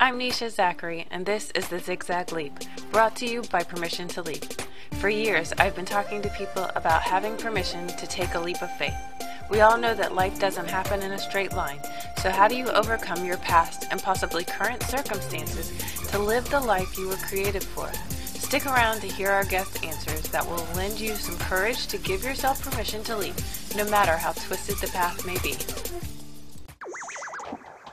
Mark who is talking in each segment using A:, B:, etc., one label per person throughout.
A: I'm Nisha Zachary, and this is the Zigzag Leap, brought to you by Permission to Leap. For years, I've been talking to people about having permission to take a leap of faith. We all know that life doesn't happen in a straight line, so how do you overcome your past and possibly current circumstances to live the life you were created for? Stick around to hear our guest answers that will lend you some courage to give yourself permission to leap, no matter how twisted the path may be.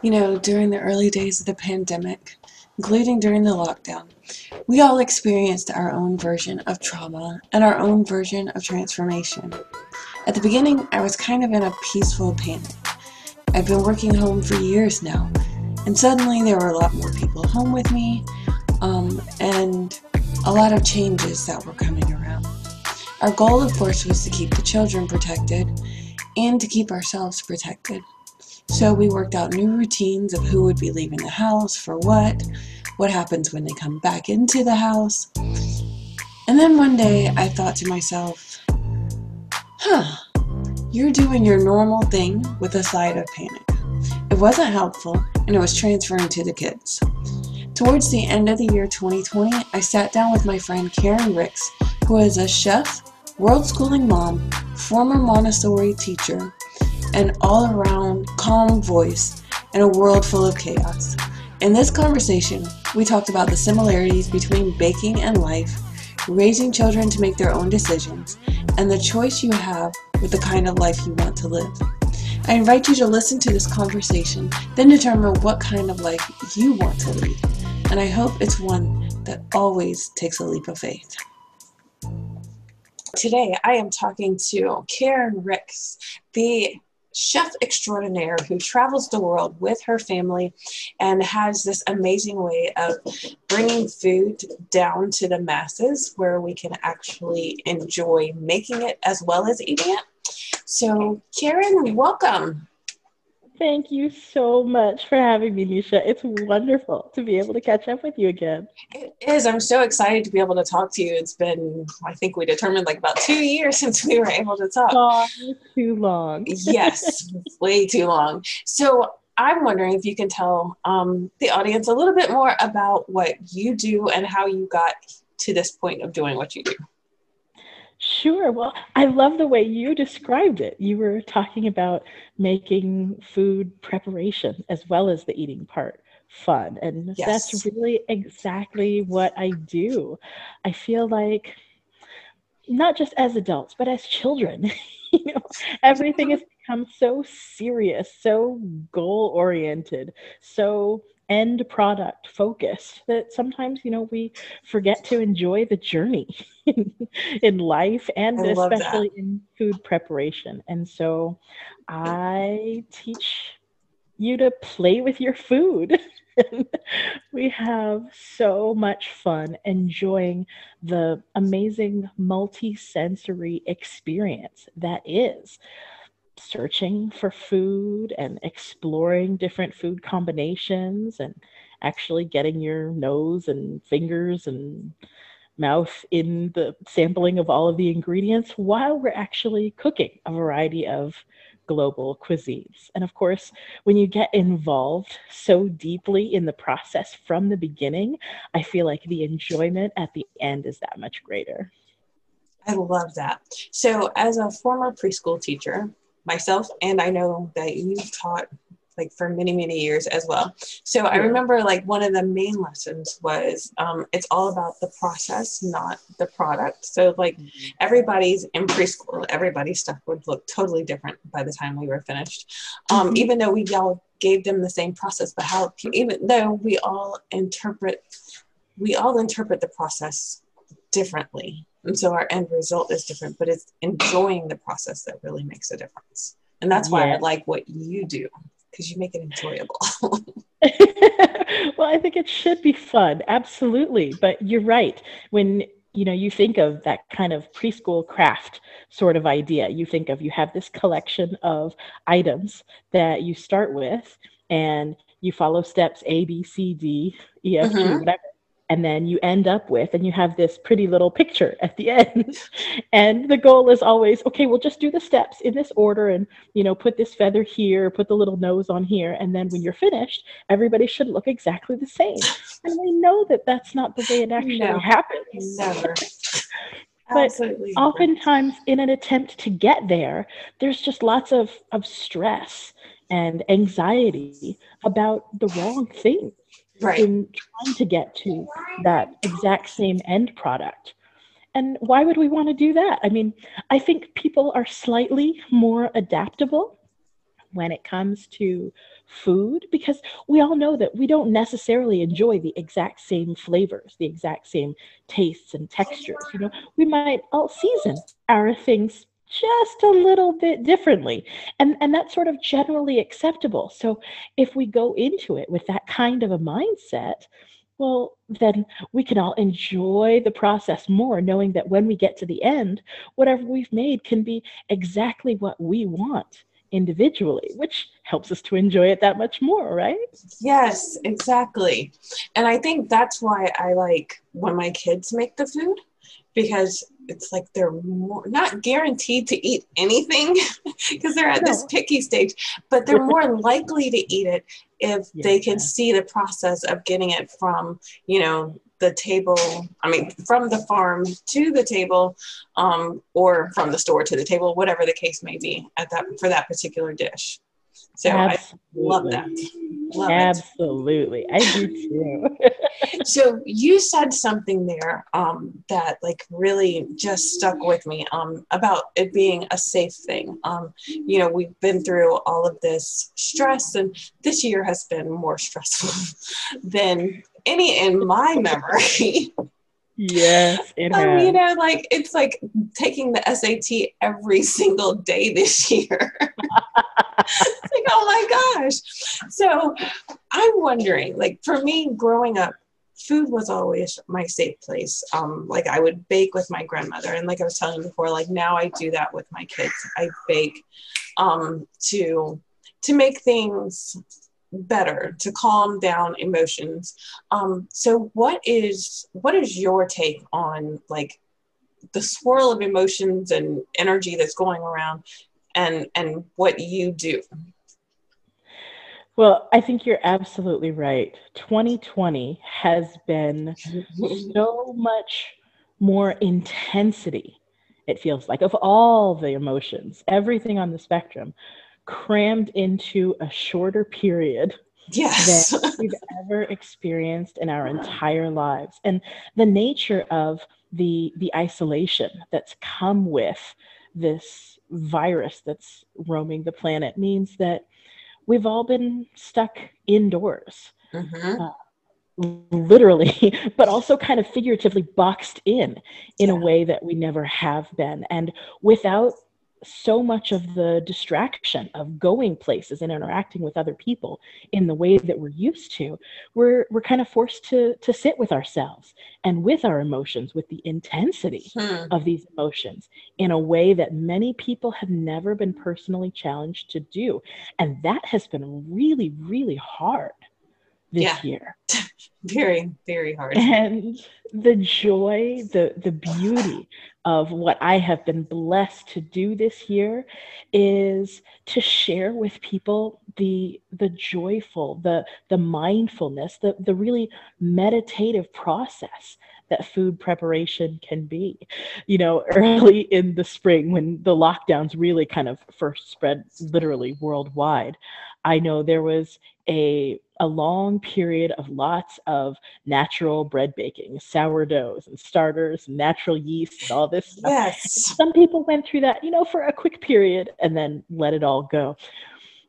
B: You know, during the early days of the pandemic, including during the lockdown, we all experienced our own version of trauma and our own version of transformation. At the beginning, I was kind of in a peaceful panic. I've been working home for years now, and suddenly there were a lot more people home with me, um, and a lot of changes that were coming around. Our goal, of course, was to keep the children protected and to keep ourselves protected. So we worked out new routines of who would be leaving the house for what, what happens when they come back into the house. And then one day I thought to myself, huh, you're doing your normal thing with a side of panic. It wasn't helpful and it was transferring to the kids. Towards the end of the year 2020, I sat down with my friend Karen Ricks, who is a chef, world schooling mom, former Montessori teacher, and all around calm voice in a world full of chaos. In this conversation, we talked about the similarities between baking and life, raising children to make their own decisions, and the choice you have with the kind of life you want to live. I invite you to listen to this conversation, then determine what kind of life you want to lead and I hope it's one that always takes a leap of faith. Today, I am talking to Karen Ricks, the chef extraordinaire who travels the world with her family and has this amazing way of bringing food down to the masses where we can actually enjoy making it as well as eating it. So, Karen, welcome.
C: Thank you so much for having me, Nisha. It's wonderful to be able to catch up with you again.
B: It is. I'm so excited to be able to talk to you. It's been, I think we determined like about two years since we were able to talk.
C: Too long.
B: yes, way too long. So I'm wondering if you can tell um, the audience a little bit more about what you do and how you got to this point of doing what you do.
C: Sure. Well, I love the way you described it. You were talking about making food preparation as well as the eating part fun. And yes. that's really exactly what I do. I feel like not just as adults, but as children, you know, everything has become so serious, so goal oriented, so end product focused that sometimes you know we forget to enjoy the journey in life and I especially in food preparation. And so i teach you to play with your food. We have so much fun enjoying the amazing multi-sensory experience that is searching for food and exploring different food combinations and actually getting your nose and fingers and mouth in the sampling of all of the ingredients while we're actually cooking a variety of global cuisines. And of course, when you get involved so deeply in the process from the beginning, I feel like the enjoyment at the end is that much greater.
B: I love that. So, as a former preschool teacher, myself and I know that you've taught like for many many years as well. So i remember like one of the main lessons was um, it's all about the process not the product. So like mm-hmm. everybody's in preschool everybody's stuff would look totally different by the time we were finished. Um, mm-hmm. even though we all gave them the same process but how even though we all interpret we all interpret the process differently and so our end result is different, but it's enjoying the process that really makes a difference. And that's why yeah. I like what you do because you make it enjoyable.
C: well, I think it should be fun, absolutely. But you're right. When you know you think of that kind of preschool craft sort of idea, you think of you have this collection of items that you start with, and you follow steps A, B, C, D, E, F, G, mm-hmm. whatever and then you end up with and you have this pretty little picture at the end. And the goal is always okay we'll just do the steps in this order and you know put this feather here put the little nose on here. And then when you're finished everybody should look exactly the same. And we know that that's not the way it actually no, happens.
B: Never.
C: But Absolutely. oftentimes in an attempt to get there there's just lots of of stress and anxiety about the wrong thing
B: right.
C: in trying to get to that exact same end product. And why would we want to do that? I mean, I think people are slightly more adaptable when it comes to food because we all know that we don't necessarily enjoy the exact same flavors, the exact same tastes and textures. You know, we might all season our things just a little bit differently and and that's sort of generally acceptable. So if we go into it with that kind of a mindset well then we can all enjoy the process more knowing that when we get to the end whatever we've made can be exactly what we want individually which helps us to enjoy it that much more right?
B: Yes exactly. And i think that's why i like when my kids make the food because it's like they're more, not guaranteed to eat anything because they're at no. this picky stage, but they're more likely to eat it if yeah. they can see the process of getting it from, you know, the table, I mean, from the farm to the table, um, or from the store to the table, whatever the case may be at that for that particular dish. So Absolutely. I love that.
C: Love Absolutely. It. I do too.
B: so you said something there um, that like really just stuck with me um, about it being a safe thing. Um, you know, we've been through all of this stress, and this year has been more stressful than any in my memory.
C: Yes, it
B: um, has. you know, like it's like taking the SAT every single day this year. like, oh my gosh. So I'm wondering, like for me growing up, food was always my safe place. Um, like I would bake with my grandmother, and like I was telling you before, like now I do that with my kids. I bake um, to to make things better, to calm down emotions. Um, so, what is what is your take on like the swirl of emotions and energy that's going around, and and what you do?
C: Well, I think you're absolutely right. 2020 has been so much more intensity, it feels like, of all the emotions, everything on the spectrum, crammed into a shorter period
B: yes.
C: than we've ever experienced in our entire lives. And the nature of the the isolation that's come with this virus that's roaming the planet means that we've all been stuck indoors. Mm-hmm. Uh, literally, but also kind of figuratively boxed in in yeah. a way that we never have been. And without so much of the distraction of going places and interacting with other people in the way that we're used to we're we're kind of forced to to sit with ourselves and with our emotions with the intensity hmm. of these emotions in a way that many people have never been personally challenged to do and that has been really really hard this yeah. year
B: very very hard
C: and the joy the the beauty of what i have been blessed to do this year is to share with people the the joyful the the mindfulness the the really meditative process that food preparation can be. You know, early in the spring when the lockdowns really kind of first spread literally worldwide, I know there was a a long period of lots of natural bread baking, sourdoughs and starters, natural yeast, and all this stuff.
B: Yes.
C: Some people went through that, you know, for a quick period and then let it all go.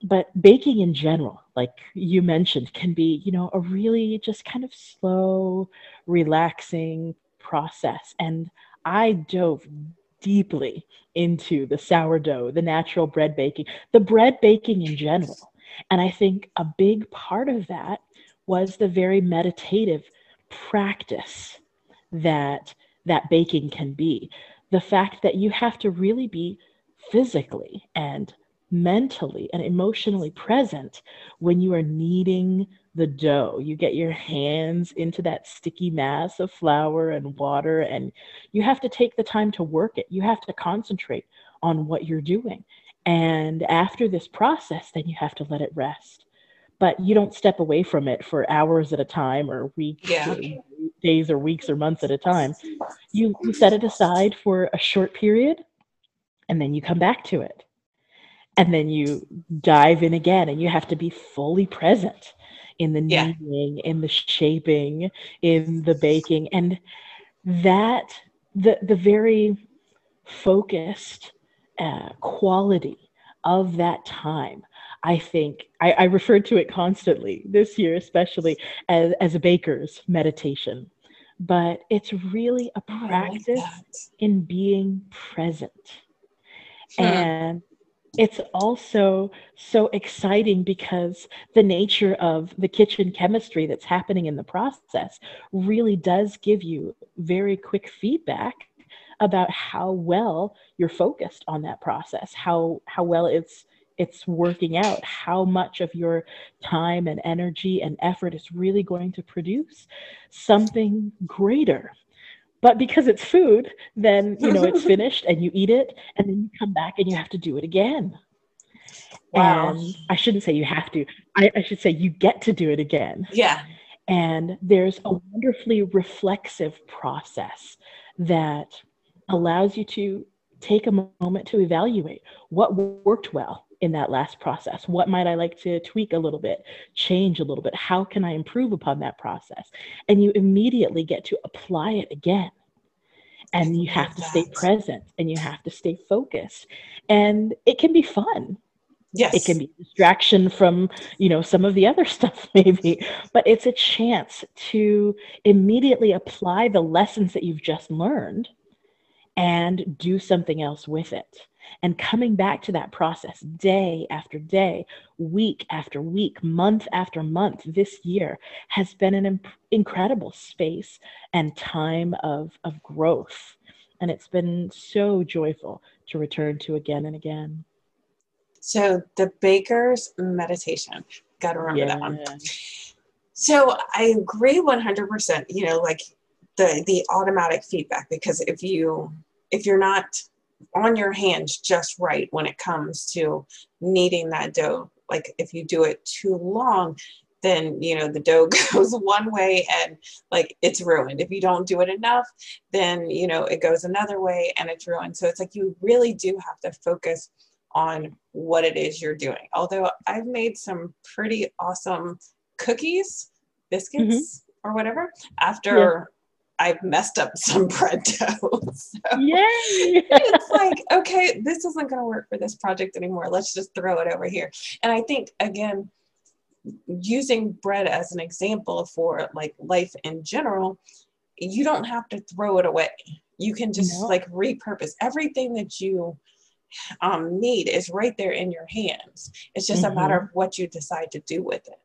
C: But baking in general, like you mentioned, can be, you know, a really just kind of slow, relaxing process. And I dove deeply into the sourdough, the natural bread baking, the bread baking in general and I think a big part of that was the very meditative practice that that baking can be. The fact that you have to really be physically and mentally and emotionally present when you are kneading the dough. You get your hands into that sticky mass of flour and water, and you have to take the time to work it. You have to concentrate on what you're doing. And after this process, then you have to let it rest. But you don't step away from it for hours at a time or weeks, yeah. or days or weeks or months at a time. You, you set it aside for a short period and then you come back to it. And then you dive in again and you have to be fully present in the yeah. kneading, in the shaping, in the baking. And that the the very focused uh, quality of that time I think I, I, referred to it constantly this year, especially as, as a baker's meditation. But it's really a practice like in being present. And it's also so exciting because the nature of the kitchen chemistry that's happening in the process really does give you very quick feedback about how well you're focused on that process how how well it's it's working out how much of your time and energy and effort is really going to produce something greater. But because it's food then you know it's finished and you eat it and then you come back and you have to do it again. Wow. and i shouldn't say you have to. I, I should say you get to do it again.
B: Yeah.
C: And there's a wonderfully reflexive process that allows you to take a moment to evaluate what worked well in that last process? What might I like to tweak a little bit, change a little bit? How can I improve upon that process? And you immediately get to apply it again. And you have to stay present and you have to stay focused. And it can be fun.
B: Yes.
C: It can be distraction from, you know, some of the other stuff maybe, but it's a chance to immediately apply the lessons that you've just learned and do something else with it and coming back to that process day after day, week after week, month after month this year has been an imp- incredible space and time of, of growth. And it's been so joyful to return to again and again.
B: So, the baker's meditation, got to remember yeah. that one. So, I agree 100%, you know, like the the automatic feedback because if you if you're not on your hands just right when it comes to kneading that dough. Like if you do it too long, then you know the dough goes one way and like it's ruined. If you don't do it enough, then you know it goes another way and it's ruined. So it's like you really do have to focus on what it is you're doing. Although I've made some pretty awesome cookies, biscuits, mm-hmm. or whatever after I've messed up some bread dough.
C: so Yay!
B: it's like, okay, this isn't going to work for this project anymore. Let's just throw it over here. And I think, again, using bread as an example for like life in general, you don't have to throw it away. You can just no. like repurpose everything that you um, need is right there in your hands. It's just mm-hmm. a matter of what you decide to do with it.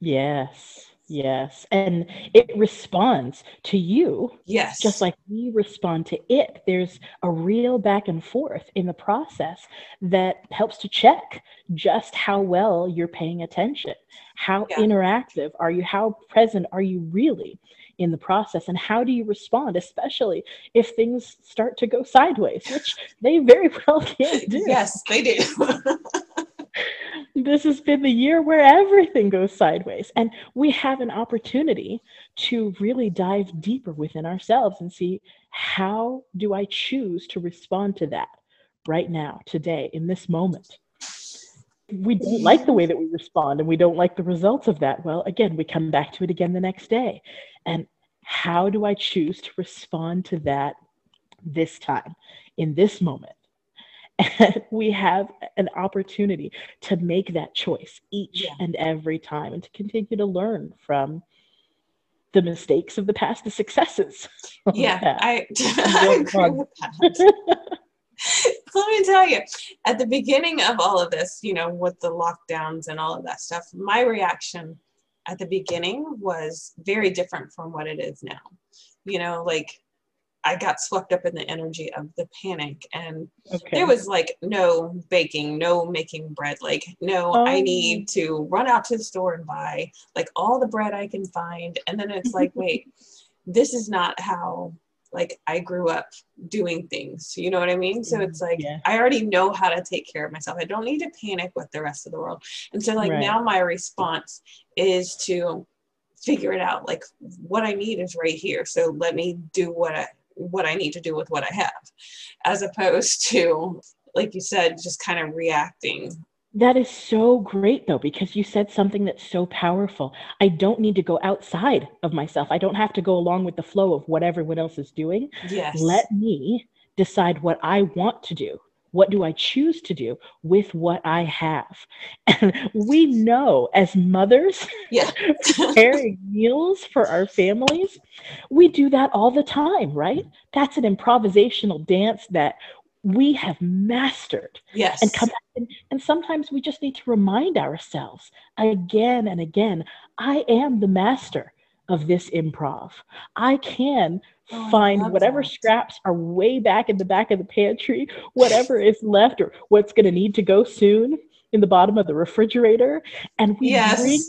C: Yes. Yes. And it responds to you.
B: Yes.
C: Just like we respond to it. There's a real back and forth in the process that helps to check just how well you're paying attention. How yeah. interactive are you? How present are you really in the process? And how do you respond, especially if things start to go sideways, which they very well can do?
B: Yes, they do.
C: this has been the year where everything goes sideways. And we have an opportunity to really dive deeper within ourselves and see how do I choose to respond to that right now, today, in this moment. We don't like the way that we respond and we don't like the results of that. Well, again, we come back to it again the next day. And how do I choose to respond to that this time, in this moment? And we have an opportunity to make that choice each yeah. and every time and to continue to learn from the mistakes of the past, the successes.
B: Yeah, I, I agree with that. Let me tell you, at the beginning of all of this, you know, with the lockdowns and all of that stuff, my reaction at the beginning was very different from what it is now. You know, like I got swept up in the energy of the panic and okay. there was like no baking, no making bread. Like, no, oh. I need to run out to the store and buy like all the bread I can find. And then it's like, wait, this is not how like I grew up doing things. You know what I mean? So it's mm, like yeah. I already know how to take care of myself. I don't need to panic with the rest of the world. And so like right. now my response is to figure it out. Like what I need is right here. So let me do what I what I need to do with what I have, as opposed to, like you said, just kind of reacting.
C: That is so great though, because you said something that's so powerful. I don't need to go outside of myself. I don't have to go along with the flow of what everyone else is doing.
B: Yes.
C: Let me decide what I want to do. What do I choose to do with what I have? And we know as mothers,
B: yeah.
C: preparing meals for our families, we do that all the time, right? That's an improvisational dance that we have mastered.
B: Yes.
C: And come and, and sometimes we just need to remind ourselves again and again, I am the master of this improv. I can oh, find whatever that. scraps are way back in the back of the pantry, whatever is left or what's going to need to go soon in the bottom of the refrigerator. And we yes. bring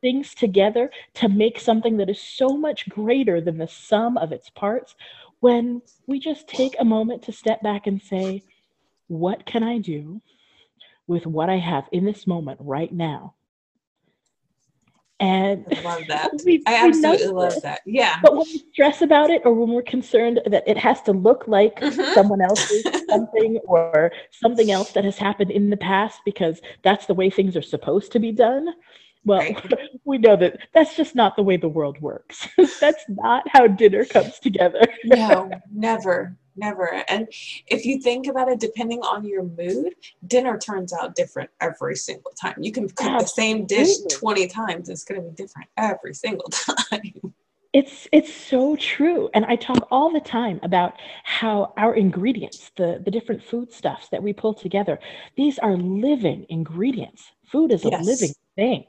C: things together to make something that is so much greater than the sum of its parts when we just take a moment to step back and say, what can I do with what I have in this moment right now? And
B: I love that. We, I absolutely love that. Yeah.
C: But when we stress about it or when we're concerned that it has to look like mm-hmm. someone else's something or something else that has happened in the past because that's the way things are supposed to be done. Well, right. we know that that's just not the way the world works. that's not how dinner comes together.
B: no, never never. And if you think about it, depending on your mood, dinner turns out different every single time. You can cook Absolutely. the same dish 20 times, it's going to be different every single time.
C: It's it's so true. And I talk all the time about how our ingredients, the, the different foodstuffs that we pull together, these are living ingredients. Food is a yes. living thing.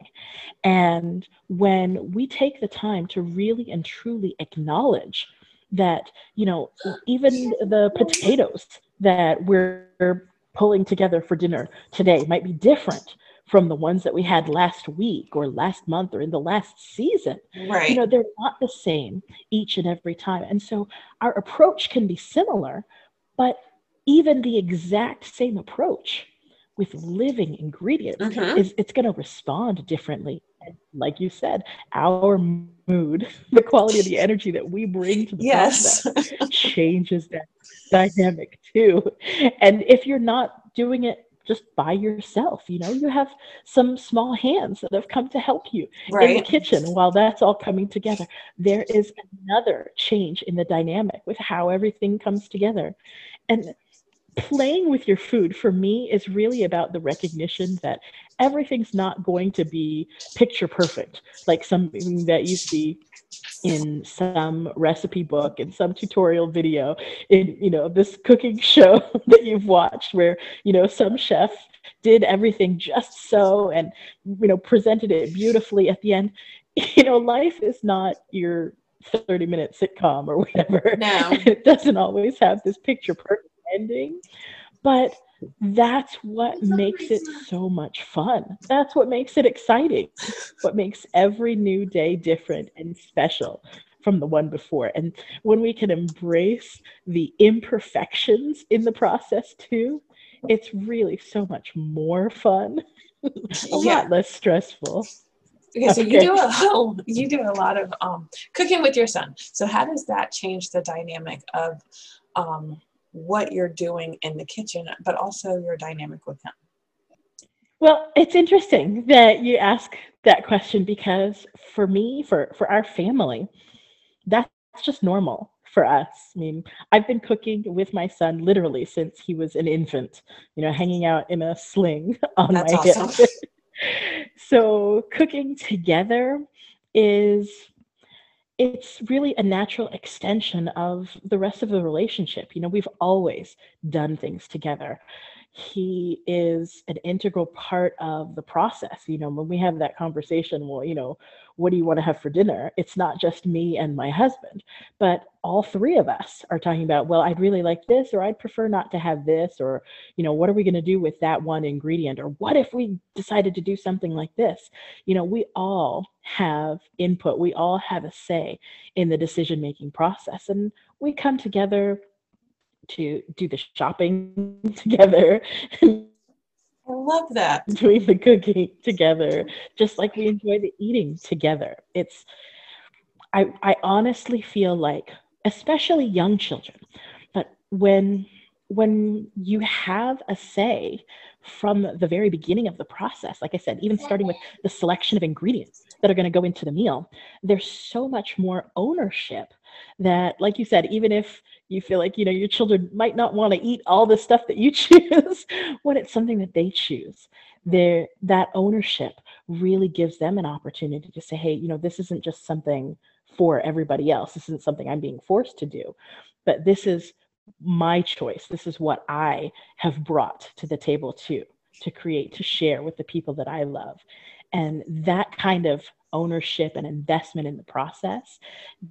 C: And when we take the time to really and truly acknowledge that you know even the potatoes that we're pulling together for dinner today might be different from the ones that we had last week or last month or in the last season.
B: Right.
C: You know, they're not the same each and every time. And so our approach can be similar, but even the exact same approach with living ingredients mm-hmm. is it's going to respond differently like you said our mood the quality of the energy that we bring to the yes. process changes that dynamic too and if you're not doing it just by yourself you know you have some small hands that have come to help you right. in the kitchen while that's all coming together there is another change in the dynamic with how everything comes together and playing with your food for me is really about the recognition that everything's not going to be picture perfect like something that you see in some recipe book in some tutorial video in you know this cooking show that you've watched where you know some chef did everything just so and you know presented it beautifully at the end. You know life is not your 30 minute sitcom or whatever.
B: No.
C: It doesn't always have this picture perfect ending. But that's what makes it so much fun. That's what makes it exciting. What makes every new day different and special from the one before. And when we can embrace the imperfections in the process too, it's really so much more fun, a yeah. lot less stressful.
B: Okay, so okay. you do a you do a lot of um, cooking with your son. So how does that change the dynamic of um, what you're doing in the kitchen, but also your dynamic with him?
C: Well, it's interesting that you ask that question because for me, for for our family, that's just normal for us. I mean, I've been cooking with my son literally since he was an infant, you know, hanging out in a sling on that's my awesome. hip. so cooking together is it's really a natural extension of the rest of the relationship. You know, we've always done things together. He is an integral part of the process. You know, when we have that conversation, well, you know, what do you want to have for dinner? It's not just me and my husband, but all three of us are talking about, well, I'd really like this, or I'd prefer not to have this, or, you know, what are we going to do with that one ingredient? Or what if we decided to do something like this? You know, we all have input, we all have a say in the decision making process. And we come together to do the shopping together.
B: I love that.
C: Doing the cooking together, just like we enjoy the eating together. It's, I, I honestly feel like, especially young children, but when when you have a say from the very beginning of the process, like I said, even starting with the selection of ingredients that are going to go into the meal, there's so much more ownership that, like you said, even if you feel like you know your children might not want to eat all the stuff that you choose when it's something that they choose there that ownership really gives them an opportunity to say hey you know this isn't just something for everybody else. This isn't something i'm being forced to do but this is my choice. This is what i have brought to the table too to create to share with the people that i love. And that kind of ownership and investment in the process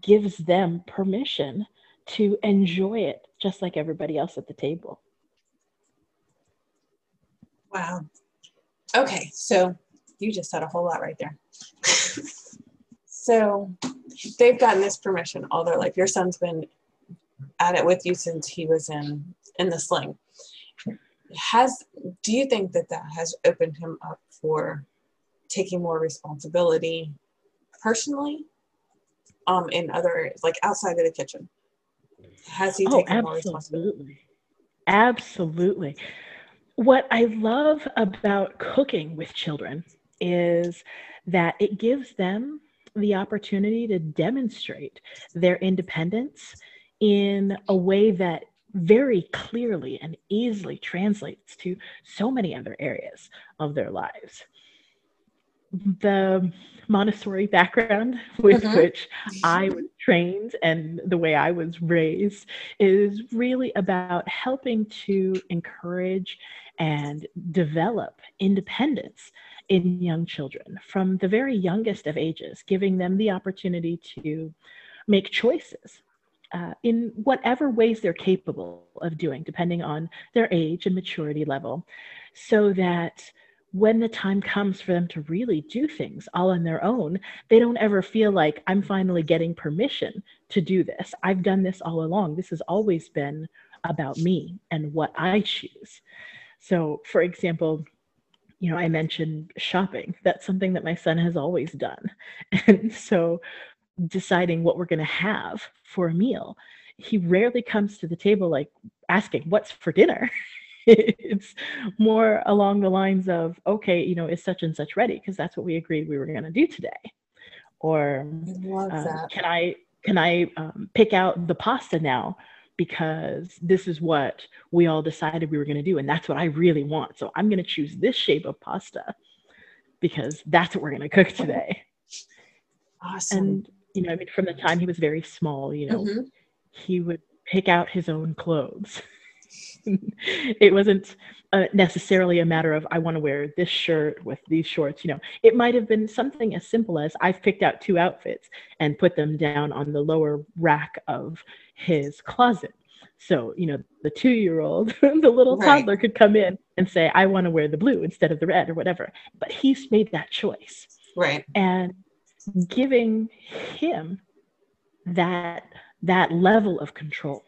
C: gives them permission to enjoy it just like everybody else at the table.
B: Wow. Okay, so you just said a whole lot right there. so they've gotten this permission all their life. Your son's been at it with you since he was in in the sling. Has do you think that that has opened him up for taking more responsibility personally um in other like outside of the kitchen has he oh, taken absolutely. more responsibility?
C: Absolutely. What I love about cooking with children is that it gives them the opportunity to demonstrate their independence in a way that very clearly and easily translates to so many other areas of their lives the Montessori background with mm-hmm. which I was trained and the way I was raised is really about helping to encourage and develop independence in young children from the very youngest of ages, giving them the opportunity to make choices uh, in whatever ways they're capable of doing, depending on their age and maturity level, so that when the time comes for them to really do things all on their own, they don't ever feel like I'm finally getting permission to do this. I've done this all along. This has always been about me and what I choose. So, for example, you know, I mentioned shopping. That's something that my son has always done. And so, deciding what we're going to have for a meal, he rarely comes to the table like asking, What's for dinner? it's more along the lines of, okay, you know, is such and such ready? Because that's what we agreed we were going to do today. Or uh, can I can I um, pick out the pasta now? Because this is what we all decided we were going to do, and that's what I really want. So I'm going to choose this shape of pasta because that's what we're going to cook today.
B: Awesome.
C: And you know, I mean, from the time he was very small, you know, mm-hmm. he would pick out his own clothes. it wasn't uh, necessarily a matter of I want to wear this shirt with these shorts. You know, it might have been something as simple as I've picked out two outfits and put them down on the lower rack of his closet. So, you know, the two year old, the little right. toddler could come in and say, I want to wear the blue instead of the red or whatever. But he's made that choice.
B: Right.
C: And giving him that that level of control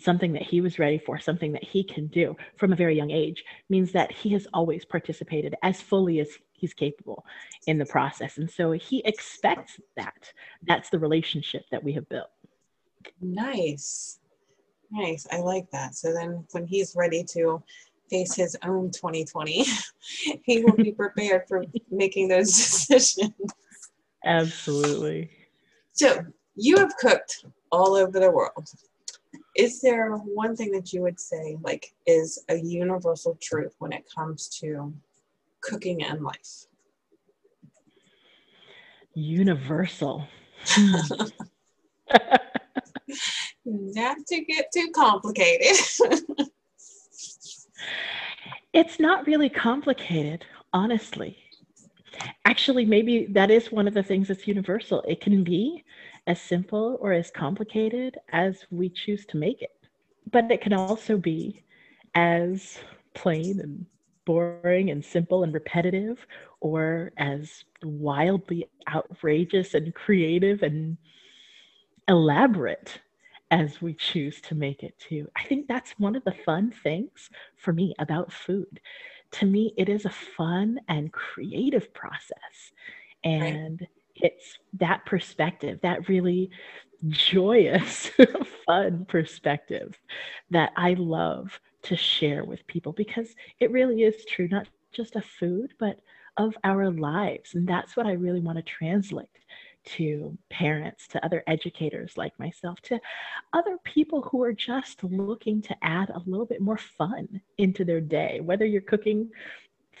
C: something that he was ready for, something that he can do from a very young age, means that he has always participated as fully as he's capable in the process. And so he expects that. That's the relationship that we have built.
B: Nice. Nice. I like that. So then when he's ready to face his own 2020, he will be prepared for making those decisions.
C: Absolutely.
B: So you have cooked all over the world is there one thing that you would say like is a universal truth when it comes to cooking and life
C: universal
B: not to get too complicated
C: It's not really complicated, honestly. Actually, maybe that is one of the things that's universal. It can be as simple or as complicated as we choose to make it, but it can also be as plain and boring and simple and repetitive or as wildly outrageous and creative and elaborate as we choose to make it too. I think that's one of the fun things for me about food. To me, it is a fun and creative process. And right. It's that perspective, that really joyous, fun perspective that I love to share with people because it really is true, not just of food, but of our lives. And that's what I really want to translate to parents, to other educators like myself, to other people who are just looking to add a little bit more fun into their day, whether you're cooking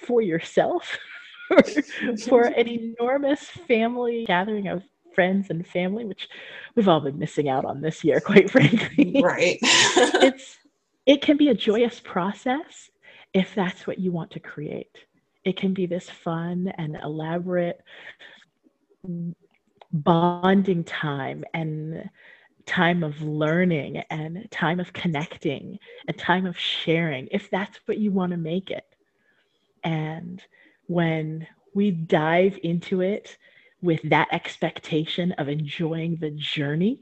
C: for yourself or for an enormous family gathering of friends and family, which we've all been missing out on this year, quite frankly.
B: Right.
C: it's it can be a joyous process if that's what you want to create. It can be this fun and elaborate bonding time and time of learning and time of connecting and time of sharing, if that's what you want to make it. And when we dive into it with that expectation of enjoying the journey,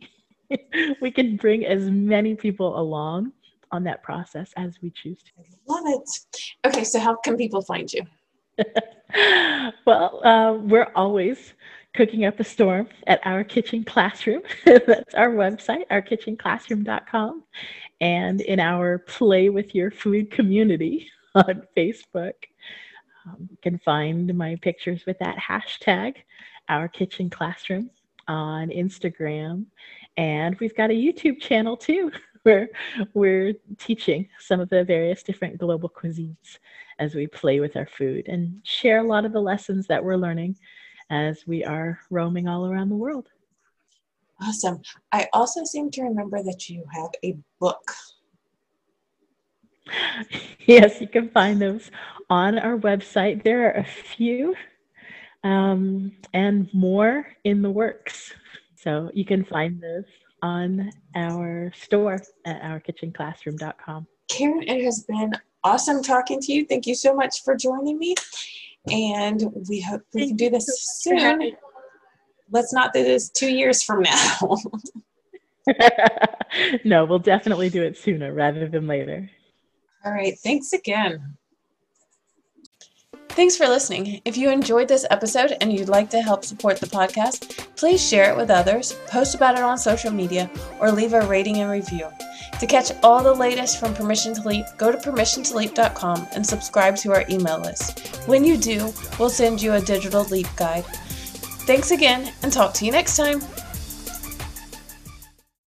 C: we can bring as many people along on that process as we choose to.
B: Love it. Okay, so how can people find you?
C: well, uh, we're always cooking up a storm at our kitchen classroom. That's our website, ourkitchenclassroom.com, and in our Play with Your Food community on Facebook. Um, you can find my pictures with that hashtag, Our Kitchen Classroom, on Instagram. And we've got a YouTube channel too where we're teaching some of the various different global cuisines as we play with our food and share a lot of the lessons that we're learning as we are roaming all around the world.
B: Awesome. I also seem to remember that you have a book.
C: yes, you can find those on our website. There are a few um, and more in the works. So you can find those on our store at ourkitchenclassroom.com.
B: Karen, it has been awesome talking to you. Thank you so much for joining me. And we hope we Thank can do this soon. Let's not do this two years from now.
C: no, we'll definitely do it sooner rather than later.
B: All right. Thanks again. Thanks for listening. If you enjoyed this episode and you'd like to help support the podcast, please share it with others, post about it on social media, or leave a rating and review. To catch all the latest from Permission to Leap, go to permissiontoleap.com and subscribe to our email list. When you do, we'll send you a digital leap guide. Thanks again, and talk to you next time.